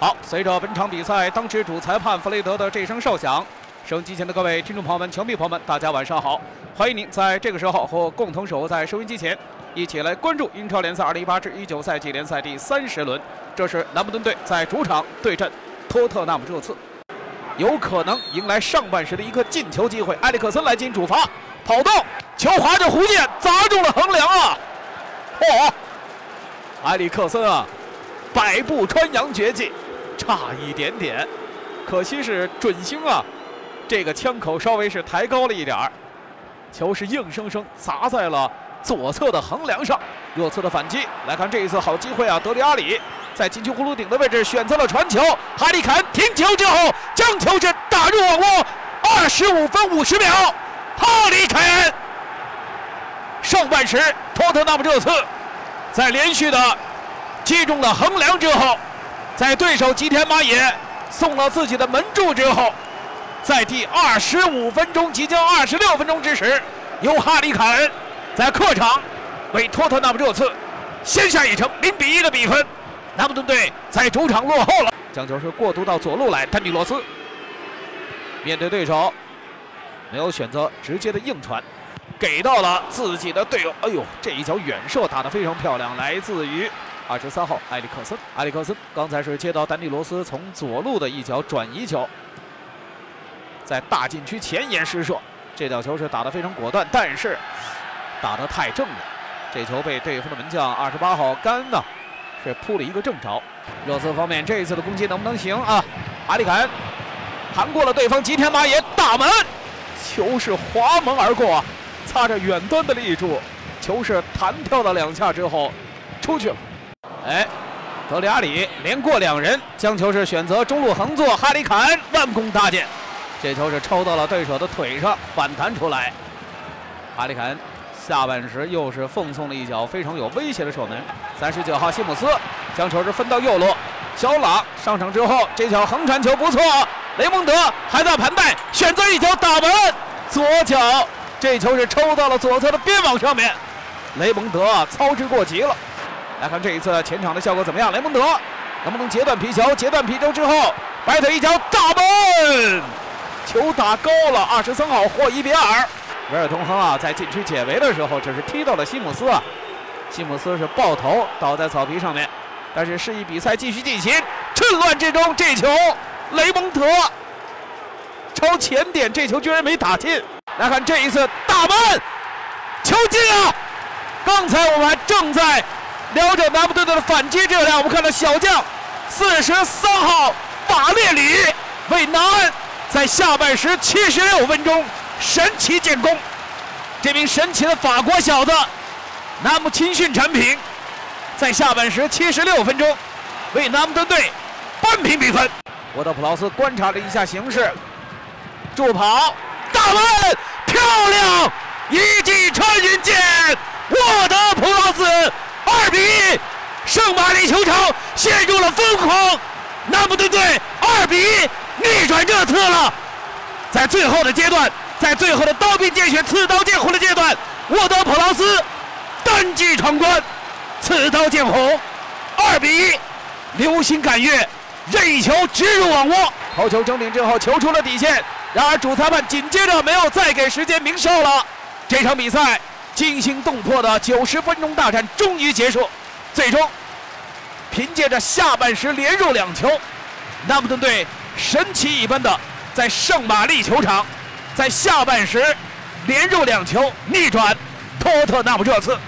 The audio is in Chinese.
好，随着本场比赛当时主裁判弗雷德的这声哨响，收音机前的各位听众朋友们、球迷朋友们，大家晚上好！欢迎您在这个时候和我共同守候在收音机前，一起来关注英超联赛2018至19赛季联赛第三十轮。这是南普顿队在主场对阵托特纳姆热刺，有可能迎来上半时的一个进球机会。埃里克森来进行主罚，跑动，球划着弧线砸中了横梁啊！嚯，埃里克森啊，百步穿杨绝技。差一点点，可惜是准星啊！这个枪口稍微是抬高了一点儿，球是硬生生砸在了左侧的横梁上。热刺的反击，来看这一次好机会啊！德里阿里在禁区葫芦顶的位置选择了传球，哈里坎停球之后将球是打入网窝。二十五分五十秒，哈里坎。上半时托特纳姆热刺在连续的击中了横梁之后。在对手吉田麻也送了自己的门柱之后，在第二十五分钟，即将二十六分钟之时，由哈里凯恩在客场为托特纳姆热刺先下一城，零比一的比分。南普顿队在主场落后了，将球是过渡到左路来，丹尼罗斯面对对手，没有选择直接的硬传，给到了自己的队友。哎呦，这一脚远射打得非常漂亮，来自于。二十三号埃里克森，埃里克森刚才是接到丹尼罗斯从左路的一脚转移球，在大禁区前沿施射，这脚球是打得非常果断，但是打得太正了，这球被对方的门将二十八号甘恩呢是扑了一个正着。热刺方面这一次的攻击能不能行啊？阿里坎弹过了对方吉田麻也大门，球是滑门而过，擦着远端的立柱，球是弹跳了两下之后出去了。哎，德里阿里连过两人，将球是选择中路横坐，哈里坎弯弓搭箭，这球是抽到了对手的腿上，反弹出来。哈里坎下半时又是奉送了一脚非常有威胁的射门。三十九号西姆斯将球是分到右路，小朗上场之后，这脚横传球不错，雷蒙德还在盘带，选择一脚打门，左脚这球是抽到了左侧的边网上面，雷蒙德操之过急了。来看这一次前场的效果怎么样？雷蒙德能不能截断皮球？截断皮球之后，摆腿一脚大门，球打高了。二十三号霍伊比尔。维尔通亨啊，在禁区解围的时候，这是踢到了西姆斯啊。西姆斯是抱头倒在草皮上面，但是示意比赛继续进行。趁乱之中，这球雷蒙德超前点，这球居然没打进。来看这一次大门，球进啊！刚才我们还正在。聊着南部队的反击质量，我们看到小将四十三号瓦列里为南安在下半时七十六分钟神奇建功。这名神奇的法国小子，南姆青训产品，在下半时七十六分钟为南普顿队扳平比分。沃德普劳斯观察了一下形势，助跑，大门漂亮，一记穿云箭，沃德普劳斯。二比一，圣马力球场陷入了疯狂，南普顿队二比一逆转热刺了。在最后的阶段，在最后的刀兵见血、刺刀见红的阶段，沃德普劳斯单骑闯关，刺刀见红，二比一，流星赶月，任意球直入网窝，头球争顶之后球出了底线，然而主裁判紧接着没有再给时间鸣哨了，这场比赛。惊心动魄的九十分钟大战终于结束，最终凭借着下半时连入两球，南普顿队神奇一般的在圣玛丽球场在下半时连入两球逆转托特纳姆热刺。